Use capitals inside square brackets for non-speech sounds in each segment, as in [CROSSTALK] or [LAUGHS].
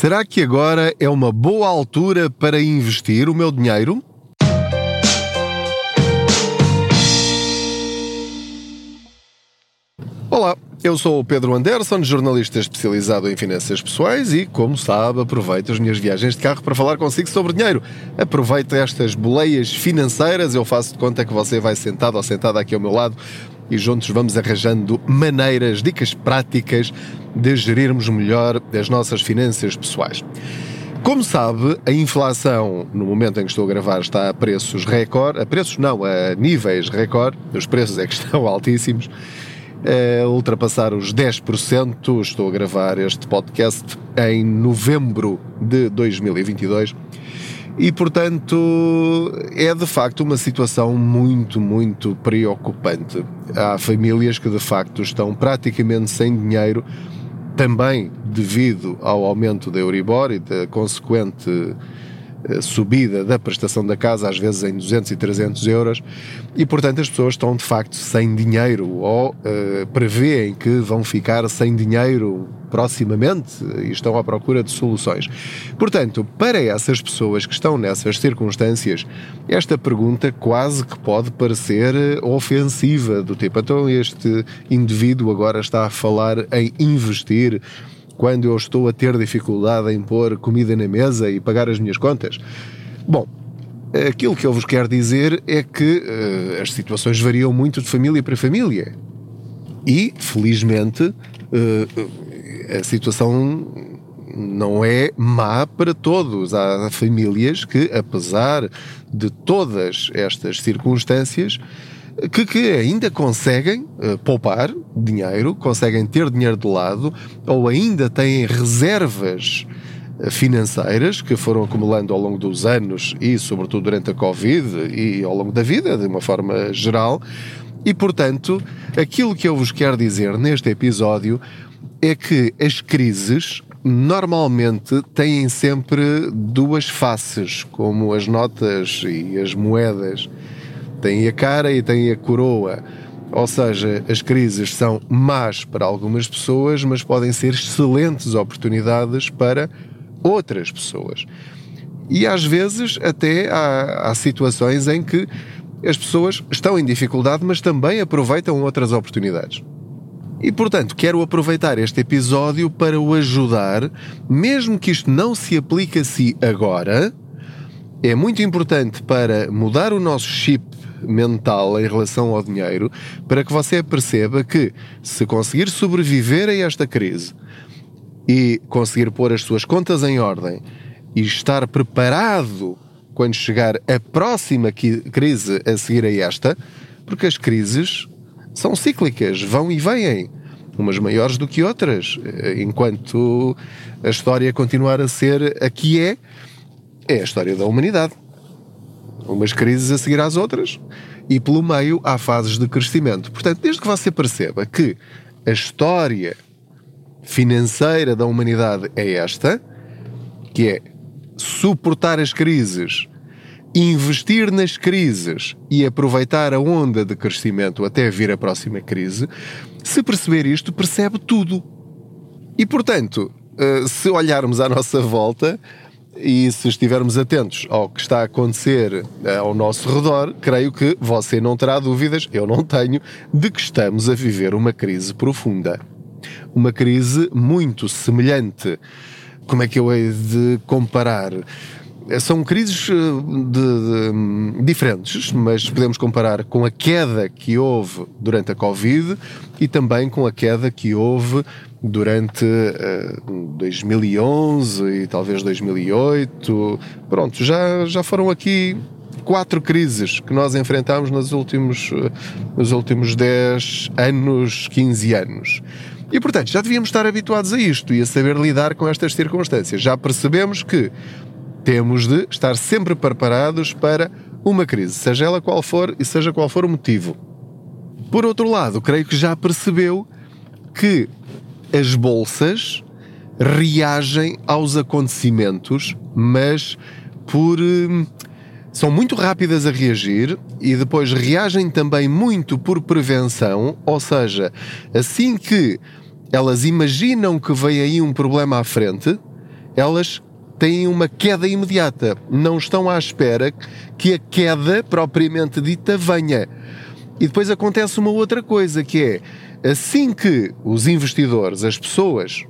Será que agora é uma boa altura para investir o meu dinheiro? Eu sou o Pedro Anderson, jornalista especializado em finanças pessoais e, como sabe, aproveito as minhas viagens de carro para falar consigo sobre dinheiro. Aproveito estas boleias financeiras, eu faço de conta que você vai sentado ou sentada aqui ao meu lado e juntos vamos arranjando maneiras, dicas práticas de gerirmos melhor as nossas finanças pessoais. Como sabe, a inflação, no momento em que estou a gravar, está a preços recorde, a preços não, a níveis recorde, os preços é que [LAUGHS] estão altíssimos, a ultrapassar os 10%. Estou a gravar este podcast em novembro de 2022 e, portanto, é de facto uma situação muito, muito preocupante. Há famílias que de facto estão praticamente sem dinheiro, também devido ao aumento da Euribor e da consequente subida da prestação da casa, às vezes em 200 e 300 euros, e portanto as pessoas estão de facto sem dinheiro ou uh, prevêem que vão ficar sem dinheiro proximamente e estão à procura de soluções. Portanto, para essas pessoas que estão nessas circunstâncias, esta pergunta quase que pode parecer ofensiva, do tipo, então este indivíduo agora está a falar em investir quando eu estou a ter dificuldade em pôr comida na mesa e pagar as minhas contas? Bom, aquilo que eu vos quero dizer é que uh, as situações variam muito de família para família. E, felizmente, uh, a situação não é má para todos. Há famílias que, apesar de todas estas circunstâncias, que, que ainda conseguem uh, poupar dinheiro, conseguem ter dinheiro de lado, ou ainda têm reservas eh, financeiras que foram acumulando ao longo dos anos e, sobretudo, durante a Covid e ao longo da vida, de uma forma geral. E, portanto, aquilo que eu vos quero dizer neste episódio é que as crises normalmente têm sempre duas faces, como as notas e as moedas tem a cara e tem a coroa. Ou seja, as crises são más para algumas pessoas, mas podem ser excelentes oportunidades para outras pessoas. E às vezes até há, há situações em que as pessoas estão em dificuldade, mas também aproveitam outras oportunidades. E portanto, quero aproveitar este episódio para o ajudar, mesmo que isto não se aplique a si agora, é muito importante para mudar o nosso chip mental em relação ao dinheiro para que você perceba que se conseguir sobreviver a esta crise e conseguir pôr as suas contas em ordem e estar preparado quando chegar a próxima crise a seguir a esta, porque as crises são cíclicas, vão e vêm, umas maiores do que outras, enquanto a história continuar a ser a que é, é a história da humanidade umas crises a seguir às outras, e pelo meio há fases de crescimento. Portanto, desde que você perceba que a história financeira da humanidade é esta, que é suportar as crises, investir nas crises e aproveitar a onda de crescimento até vir a próxima crise, se perceber isto, percebe tudo. E portanto, eh, se olharmos à nossa volta, e se estivermos atentos ao que está a acontecer eh, ao nosso redor, creio que você não terá dúvidas, eu não tenho, de que estamos a viver uma crise profunda. Uma crise muito semelhante. Como é que eu hei de comparar? Eh, são crises eh, de, de, hum, diferentes, mas podemos comparar com a queda que houve durante a Covid e também com a queda que houve durante uh, 2011 e talvez 2008. Pronto, já, já foram aqui quatro crises que nós enfrentámos nos últimos, uh, nos últimos 10 anos, 15 anos. E, portanto, já devíamos estar habituados a isto e a saber lidar com estas circunstâncias. Já percebemos que temos de estar sempre preparados para uma crise, seja ela qual for e seja qual for o motivo. Por outro lado, creio que já percebeu que as bolsas reagem aos acontecimentos, mas por. Hum, são muito rápidas a reagir e depois reagem também muito por prevenção, ou seja, assim que elas imaginam que vem aí um problema à frente, elas têm uma queda imediata. Não estão à espera que a queda propriamente dita venha. E depois acontece uma outra coisa, que é assim que os investidores, as pessoas,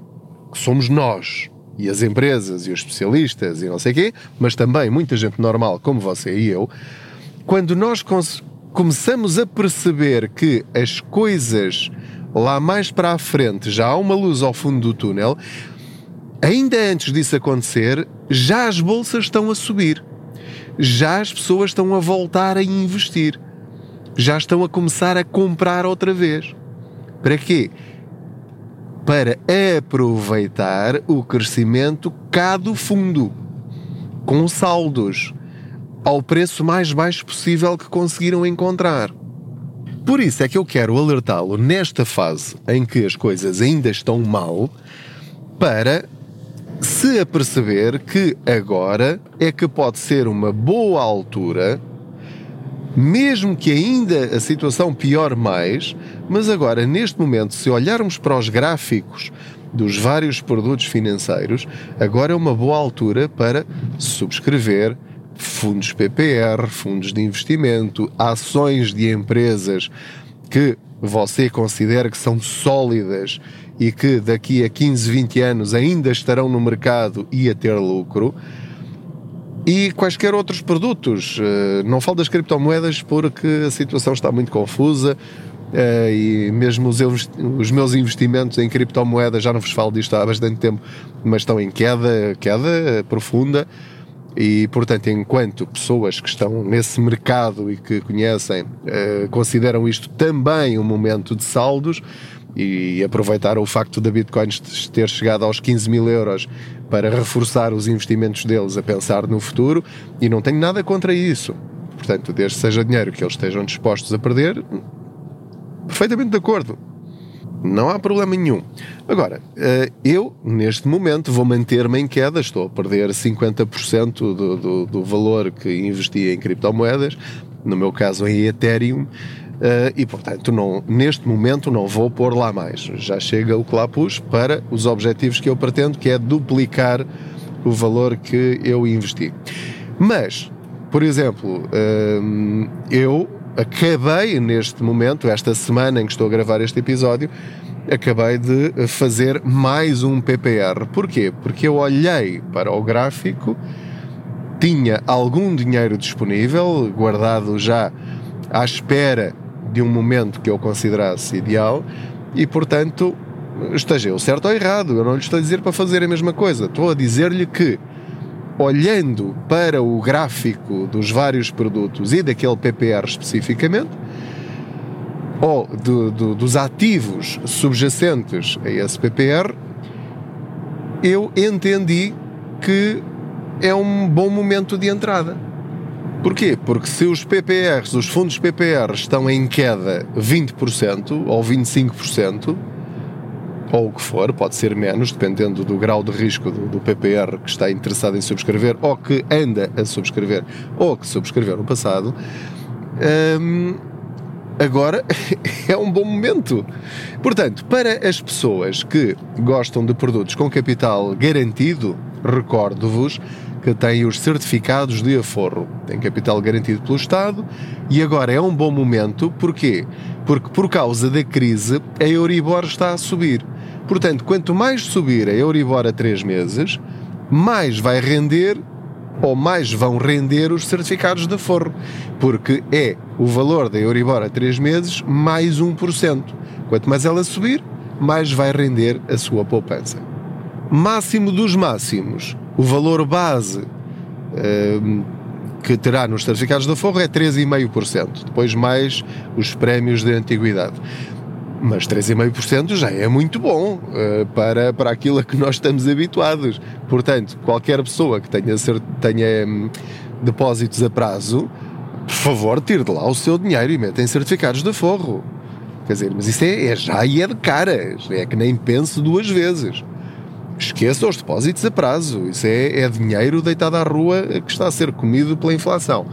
que somos nós, e as empresas e os especialistas e não sei quê, mas também muita gente normal como você e eu, quando nós começamos a perceber que as coisas lá mais para a frente já há uma luz ao fundo do túnel, ainda antes disso acontecer, já as bolsas estão a subir. Já as pessoas estão a voltar a investir. Já estão a começar a comprar outra vez. Para quê? Para aproveitar o crescimento cá do fundo, com saldos, ao preço mais baixo possível que conseguiram encontrar. Por isso é que eu quero alertá-lo nesta fase em que as coisas ainda estão mal, para se aperceber que agora é que pode ser uma boa altura, mesmo que ainda a situação piore mais, mas agora, neste momento, se olharmos para os gráficos dos vários produtos financeiros, agora é uma boa altura para subscrever fundos PPR, fundos de investimento, ações de empresas que você considera que são sólidas e que daqui a 15, 20 anos ainda estarão no mercado e a ter lucro. E quaisquer outros produtos. Eh, não falo das criptomoedas porque a situação está muito confusa eh, e mesmo os, meus investimentos em criptomoedas, já não vos falo disto há bastante tempo, mas estão em queda, queda profunda. E, portanto, enquanto pessoas que estão nesse mercado e que conhecem eh, consideram isto também um momento de saldos e aproveitaram o facto da Bitcoin ter chegado aos 15 mil euros para reforçar os investimentos deles a pensar no futuro, e não tenho nada contra isso. Portanto, desde que seja dinheiro que eles estejam dispostos a perder, perfeitamente de acordo. Não há problema nenhum. Agora, eh, eu, neste momento, vou manter-me em queda, estou a perder 50% do, do, do valor que investi em criptomoedas, no meu caso em Ethereum, eh, e portanto, não, neste momento, não vou pôr lá mais. Já chega o que lá pus para os objetivos que eu pretendo, que é duplicar o valor que eu investi. Mas, por exemplo, eh, eu acabei neste momento, esta semana em que estou a gravar este episódio, acabei de fazer mais um PPR. Porquê? Porque eu olhei para o gráfico, tinha algum dinheiro disponível, guardado já à espera de um momento que eu considerasse ideal e, portanto, esteja eu certo ou errado. Eu não lhe estou a dizer para fazer a mesma coisa. Estou a dizer-lhe que olhando para o gráfico dos vários produtos e daquele PPR especificamente, ou do, do, dos ativos subjacentes a esse PPR, eu entendi que é um bom momento de entrada. Porquê? Porque se os PPRs, os fundos PPR estão em queda 20% ou 25%, ou o que for, pode ser menos, dependendo do grau de risco do, do, PPR que está interessado em subscrever, ou que anda a subscrever, ou que subscreveu no passado, hum, agora [LAUGHS] é um bom momento. Portanto, para as pessoas que gostam de produtos com capital garantido, recordo-vos que têm os certificados de aforro. Tem capital garantido pelo Estado e agora é um bom momento, porquê? Porque por causa da crise a Euribor está a subir. Portanto, quanto mais subir a Euribor a 3 meses, mais vai render ou mais vão render os certificados de aforro, porque é o valor da Euribor a 3 meses mais 1%. Quanto mais ela subir, mais vai render a sua poupança. Máximo dos máximos, o valor base ehm, que terá nos certificados de aforro é 3,5%, depois mais os prémios de antiguidade. Mas 3,5% já é muito bom uh, para, para aquilo a que nós estamos habituados. Portanto, qualquer pessoa que tenha, tenha um, depósitos a prazo, por favor, tire de lá o seu dinheiro e meta em certificados de forro. Quer dizer, mas isso é, é já e é de caras. É que nem pense duas vezes. Esqueça os depósitos a prazo. Isso é, é dinheiro deitado à rua que está a ser comido pela inflação.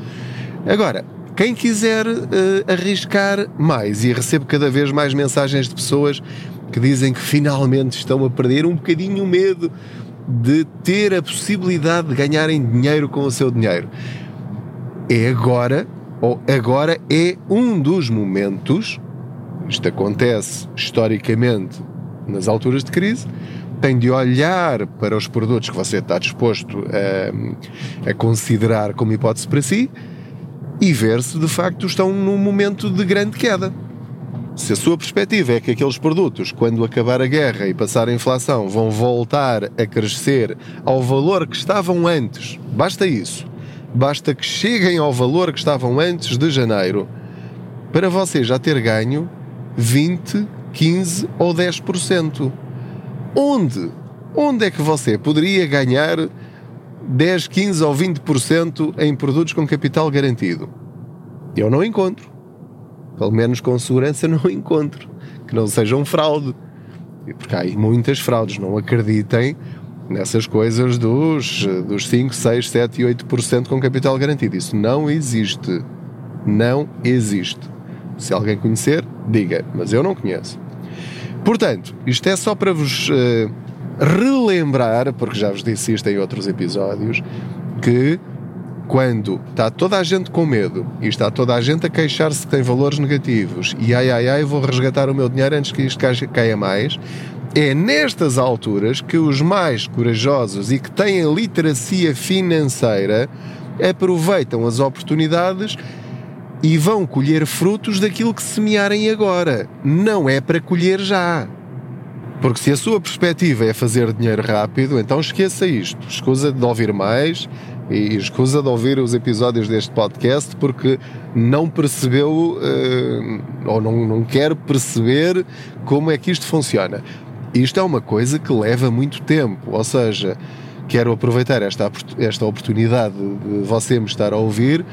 Agora, quem quiser uh, arriscar mais, e recebo cada vez mais mensagens de pessoas que dizem que finalmente estão a perder um bocadinho o medo de ter a possibilidade de ganharem dinheiro com o seu dinheiro. É agora, ou agora é um dos momentos, isto acontece historicamente nas alturas de crise, tem de olhar para os produtos que você está disposto a, a considerar como hipótese para si e ver se de facto estão num momento de grande queda. Se a sua perspectiva é que aqueles produtos, quando acabar a guerra e passar a inflação, vão voltar a crescer ao valor que estavam antes, basta isso. Basta que cheguem ao valor que estavam antes de janeiro para você já ter ganho 20, 15 ou 10%. Onde? Onde é que você poderia ganhar 10, 15 ou 20% em produtos com capital garantido? Eu não encontro pelo menos com segurança, não [LAUGHS] encontro. Que não seja um fraude. Porque há muitas fraudes, não acreditem nessas coisas dos, dos 5, 6, 7 e 8% com capital garantido. Isso não existe. Não existe. Se alguém conhecer, diga, mas eu não conheço. Portanto, isto é só para vos uh, relembrar, porque já vos disse isto em outros episódios, que quando está toda a gente com medo e está toda a gente a queixar-se que tem valores negativos e ai ai ai vou resgatar o meu dinheiro antes que isto caia mais, é nestas alturas que os mais corajosos e que têm literacia financeira aproveitam as oportunidades e vão colher frutos daquilo que semearem agora. Não é para colher já. Porque se a sua perspectiva é fazer dinheiro rápido, então esqueça isto. Escusa de ouvir mais e escusa de ouvir os episódios deste podcast porque não percebeu uh, ou não, não quer perceber como é que isto funciona. Isto é uma coisa que leva muito tempo, ou seja, quero aproveitar esta, esta oportunidade de você me estar a ouvir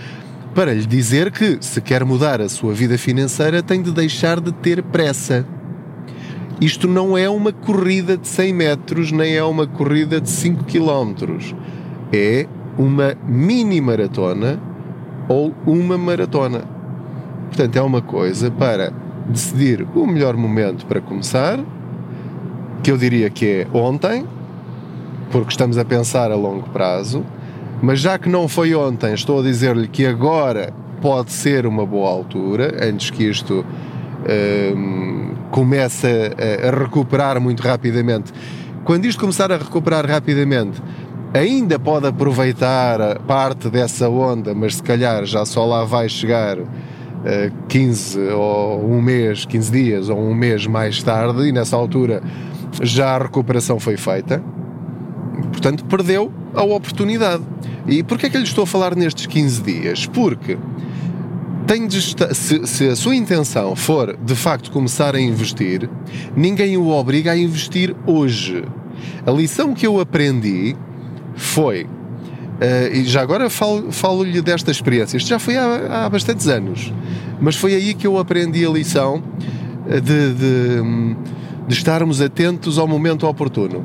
para lhe dizer que se quer mudar a sua vida financeira tem de deixar de ter pressa. Isto não é uma corrida de 100 metros, nem é uma corrida de 5 quilómetros. É uma mini maratona ou uma maratona. Portanto, é uma coisa para decidir o melhor momento para começar, que eu diria que é ontem, porque estamos a pensar a longo prazo, mas já que não foi ontem, estou a dizer-lhe que agora pode ser uma boa altura, antes que isto um, comece a, a recuperar muito rapidamente. Quando isto começar a recuperar rapidamente, ainda pode aproveitar parte dessa onda, mas se calhar já só lá vai chegar uh, eh, 15 ou um mês, 15 dias ou um mês mais tarde, e nessa altura já a recuperação foi feita. Portanto, perdeu a oportunidade. E porquê é que lhe estou a falar nestes 15 dias? Porque tem de estar, se, se, a sua intenção for de facto começar a investir, ninguém o obriga a investir hoje. A lição que eu aprendi foi. Uh, e já agora falo-lhe falo desta experiência. Isto já foi há, há, bastantes anos, mas foi aí que eu aprendi a lição de, de, de estarmos atentos ao momento oportuno.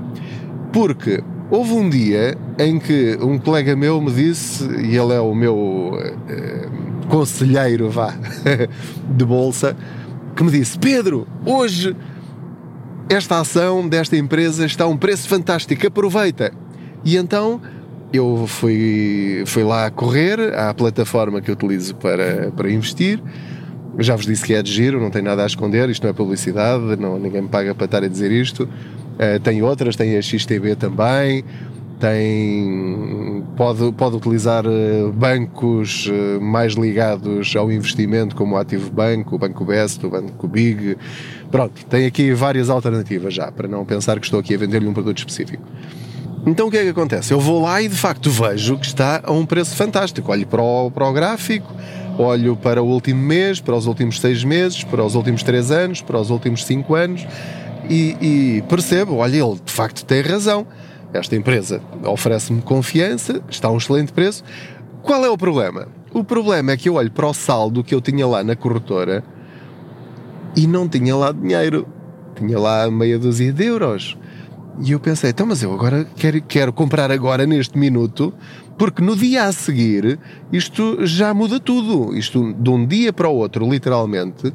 Porque houve um dia em que um colega meu me disse, e ele é o meu uh, conselheiro, vá, [LAUGHS] de bolsa, que me disse: Pedro, hoje esta ação desta empresa está a um preço fantástico, aproveita. E então eu fui, fui lá correr à plataforma que eu utilizo para, para investir. já vos disse que é de giro, não tem nada a esconder, isto não é publicidade, não, ninguém me paga para estar a dizer isto. Uh, tem outras, tem a XTB também, tem, pode, pode utilizar uh, bancos uh, mais ligados ao investimento, como o Ativo Banco, o Banco Best, o Banco Big. Pronto, tem aqui várias alternativas já, para não pensar que estou aqui a vender-lhe um produto específico. Então o que é que acontece? Eu vou lá e de facto vejo que está a um preço fantástico. Olho para o, para o gráfico, olho para o último mês, para os últimos seis meses, para os últimos três anos, para os últimos cinco anos e, e percebo, olha, ele de facto tem razão. Esta empresa oferece-me confiança, está a um excelente preço. Qual é o problema? O problema é que eu olho para o saldo que eu tinha lá na corretora e não tinha lá dinheiro. Tinha lá meia dúzia de euros. E eu pensei, então, mas eu agora quero, quero comprar agora neste minuto, porque no dia a seguir isto já muda tudo. Isto de um dia para o outro, literalmente,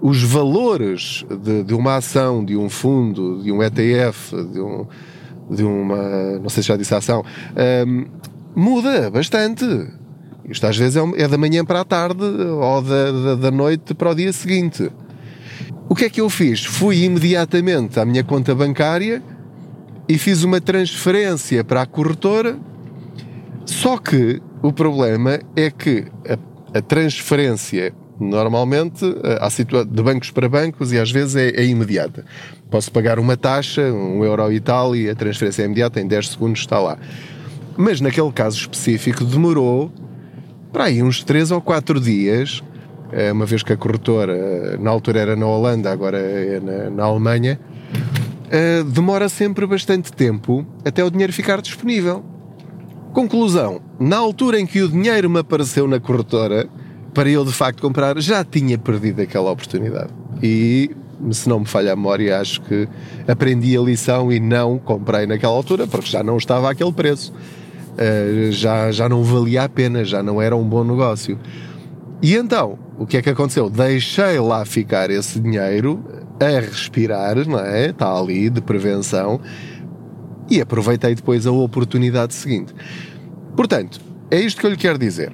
os valores de, de uma ação, de um fundo, de um ETF, de um, de uma, não sei se já disse ação, um, muda bastante. Isto às vezes é, é da manhã para a tarde ou da, da, da noite para o dia seguinte. O que é que eu fiz? Fui imediatamente à minha conta bancária e fiz uma transferência para a corretora. Só que o problema é que a, a transferência normalmente há de bancos para bancos e às vezes é, é, imediata. Posso pagar uma taxa, um euro e tal, e a transferência é imediata, em 10 segundos está lá. Mas naquele caso específico demorou para aí uns 3 ou 4 dias é uma vez que a corretora, na altura era na Holanda, agora é na, na Alemanha, eh, demora sempre bastante tempo até o dinheiro ficar disponível. Conclusão: na altura em que o dinheiro me apareceu na corretora, para eu de facto comprar, já tinha perdido aquela oportunidade. E, se não me falha a memória, acho que aprendi a lição e não comprei naquela altura, porque já não estava aquele preço. Uh, já, já não valia a pena, já não era um bom negócio. E então, o que é que aconteceu? Deixei lá ficar esse dinheiro a respirar, não é? Está ali de prevenção e aproveitei depois a oportunidade seguinte. Portanto, é isto que eu lhe quero dizer.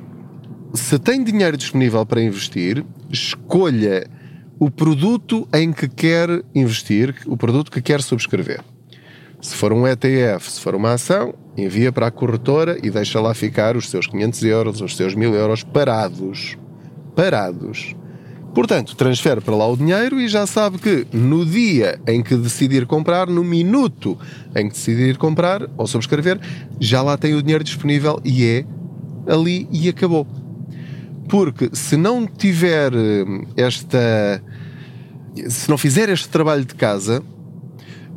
Se tem dinheiro disponível para investir, escolha o produto em que quer investir, o produto que quer subscrever. Se for um ETF, se for uma ação, envia para a corretora e deixa lá ficar os seus 500 euros, os seus 1000 euros parados parados. Portanto, transfere para lá o dinheiro e já sabe que no dia em que decidir comprar, no minuto em que decidir comprar ou subscrever, já lá tem o dinheiro disponível e é ali e acabou. Porque se não tiver eh, esta. Se não fizer este trabalho de casa,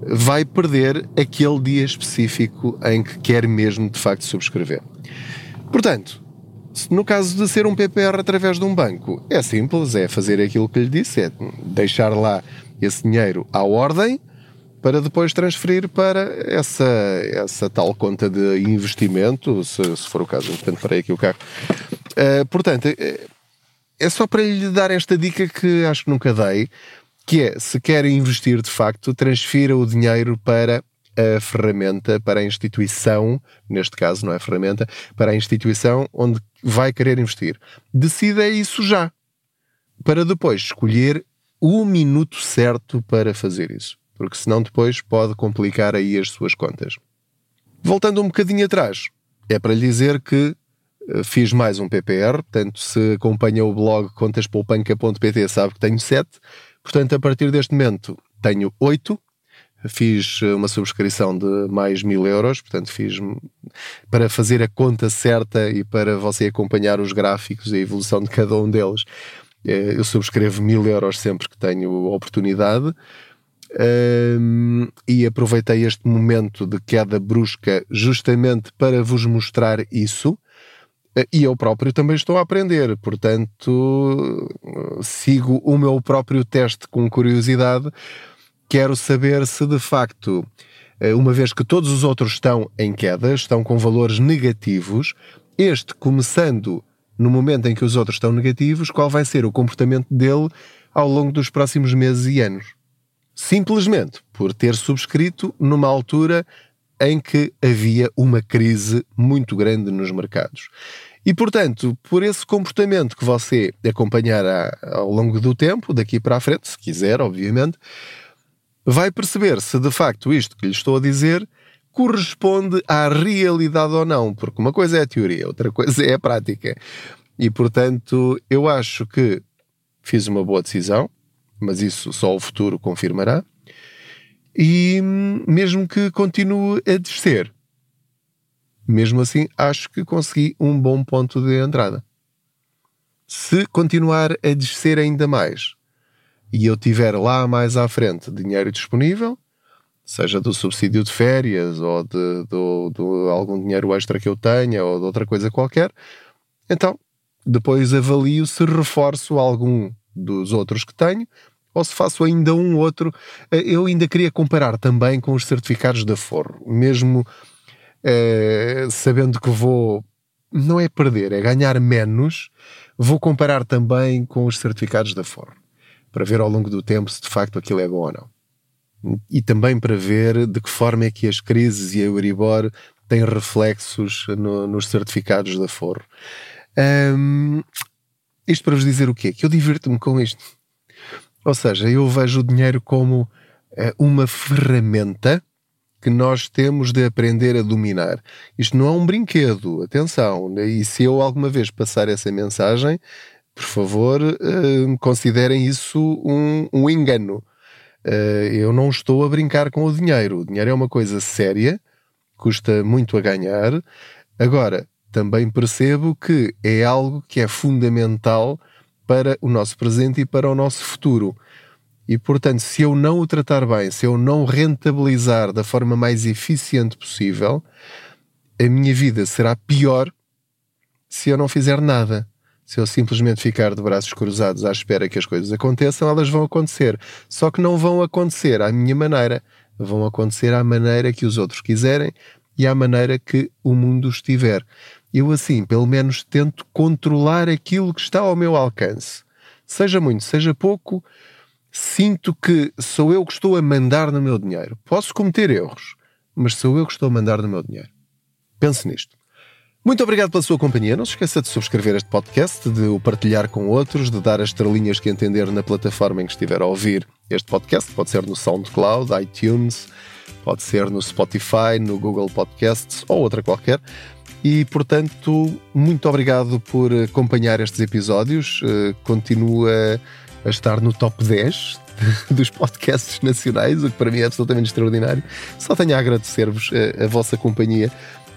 vai perder aquele dia específico em que quer mesmo de facto subscrever. Portanto, no caso de ser um PPR através de um banco, é simples, é fazer aquilo que lhe disse, é deixar lá esse dinheiro à ordem para depois transferir para essa, essa tal conta de investimento, se, se for o caso, portanto, parei aqui o carro. Uh, portanto, é, é só para lhe dar esta dica que acho que nunca dei, que é, se quer investir de facto, transfira o dinheiro para a ferramenta para a instituição, neste caso não é ferramenta, para a instituição onde vai querer investir. Decida isso já, para depois escolher o minuto certo para fazer isso, porque senão depois pode complicar aí as suas contas. Voltando um bocadinho atrás, é para lhe dizer que eh, fiz mais um PPR, portanto, se acompanha o blog contaspoupanca.pt sabe que tenho 7, portanto, a partir deste momento tenho 8 fiz eh, uma subscrição de mais mil euros, portanto fiz para fazer a conta certa e para você acompanhar os gráficos e a evolução de cada um deles. Eh, eu subscrevo mil euros sempre que tenho oportunidade. Um, e aproveitei este momento de queda brusca justamente para vos mostrar isso. Eh, e eu próprio também estou a aprender, portanto, sigo o meu próprio teste com curiosidade quero saber se de facto, eh, uma vez que todos os outros estão em queda, estão com valores negativos, este começando no momento em que os outros estão negativos, qual vai ser o comportamento dele ao longo dos próximos meses e anos. Simplesmente por ter subscrito numa altura em que havia uma crise muito grande nos mercados. E, portanto, por esse comportamento que você acompanhará ao longo do tempo, daqui para a frente, se quiser, obviamente, vai perceber se de facto isto que lhe estou a dizer corresponde à realidade ou não, porque uma coisa é a teoria, outra coisa é a prática. E portanto, eu acho que fiz uma boa decisão, mas isso só o futuro confirmará. E mesmo que continue a descer, mesmo assim, acho que consegui um bom ponto de entrada. Se continuar a descer ainda mais, e eu tiver lá mais à frente dinheiro disponível, seja do subsídio de férias ou de, de, algum dinheiro extra que eu tenha ou de outra coisa qualquer, então depois avalio se reforço algum dos outros que tenho ou se faço ainda um outro. Eu ainda queria comparar também com os certificados de forro, mesmo eh, sabendo que vou, não é perder, é ganhar menos, vou comparar também com os certificados de forro para ver ao longo do tempo se de facto aquilo é bom ou não. e também para ver de que forma é que as crises e a Euribor têm reflexos no, nos certificados da Forro. Um, isto para vos dizer o quê? Que eu divirto-me com isto. Ou seja, eu vejo o dinheiro como uh, uma ferramenta que nós temos de aprender a dominar. Isto não é um brinquedo, atenção. E se eu alguma vez passar essa mensagem, por favor, uh, considerem isso um, um engano. Uh, eu não estou a brincar com o dinheiro. O dinheiro é uma coisa séria, custa muito a ganhar. Agora, também percebo que é algo que é fundamental para o nosso presente e para o nosso futuro. E, portanto, se eu não o tratar bem, se eu não rentabilizar da forma mais eficiente possível, a minha vida será pior se eu não fizer nada. Se eu simplesmente ficar de braços cruzados à espera que as coisas aconteçam, elas vão acontecer. Só que não vão acontecer à minha maneira. Vão acontecer à maneira que os outros quiserem e à maneira que o mundo estiver. Eu, assim, pelo menos tento controlar aquilo que está ao meu alcance. Seja muito, seja pouco, sinto que sou eu que estou a mandar no meu dinheiro. Posso cometer erros, mas sou eu que estou a mandar no meu dinheiro. Pense nisto. Muito obrigado pela sua companhia. Não se esqueça de subscrever este podcast, de o partilhar com outros, de dar as estrelinhas que entender na plataforma em que estiver a ouvir este podcast. Pode ser no SoundCloud, iTunes, pode ser no Spotify, no Google Podcasts ou outra qualquer. E, portanto, muito obrigado por acompanhar estes episódios. Eh, continua a estar no top 10 dos podcasts nacionais, o que para mim é absolutamente extraordinário. Só tenho a agradecer-vos a, eh, a vossa companhia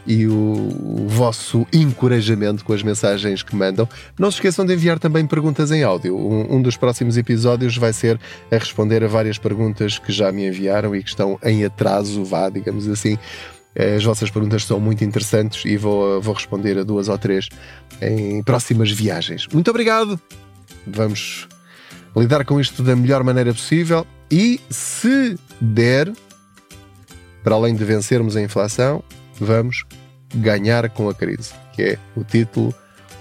e o, o, vosso encorajamento com as mensagens que mandam. Não se esqueçam de enviar também perguntas em áudio. Um, um, dos próximos episódios vai ser a responder a várias perguntas que já me enviaram e que estão em atraso, vá, digamos assim. As vossas perguntas são muito interessantes e vou, vou responder a duas ou três em próximas viagens. Muito obrigado! Vamos lidar com isto da melhor maneira possível e, se der, para além de vencermos a inflação, vamos ganhar com a crise, que é o título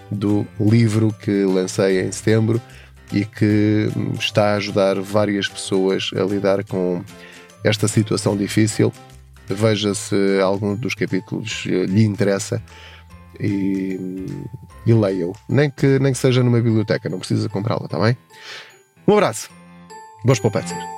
do livro que lancei em setembro e que está a ajudar várias pessoas a lidar com esta situação difícil. Veja se algum dos capítulos lhe interessa e, e leia-o. Nem que, nem que seja numa biblioteca, não precisa comprá-la, está bem? Um abraço. Boas poupanças.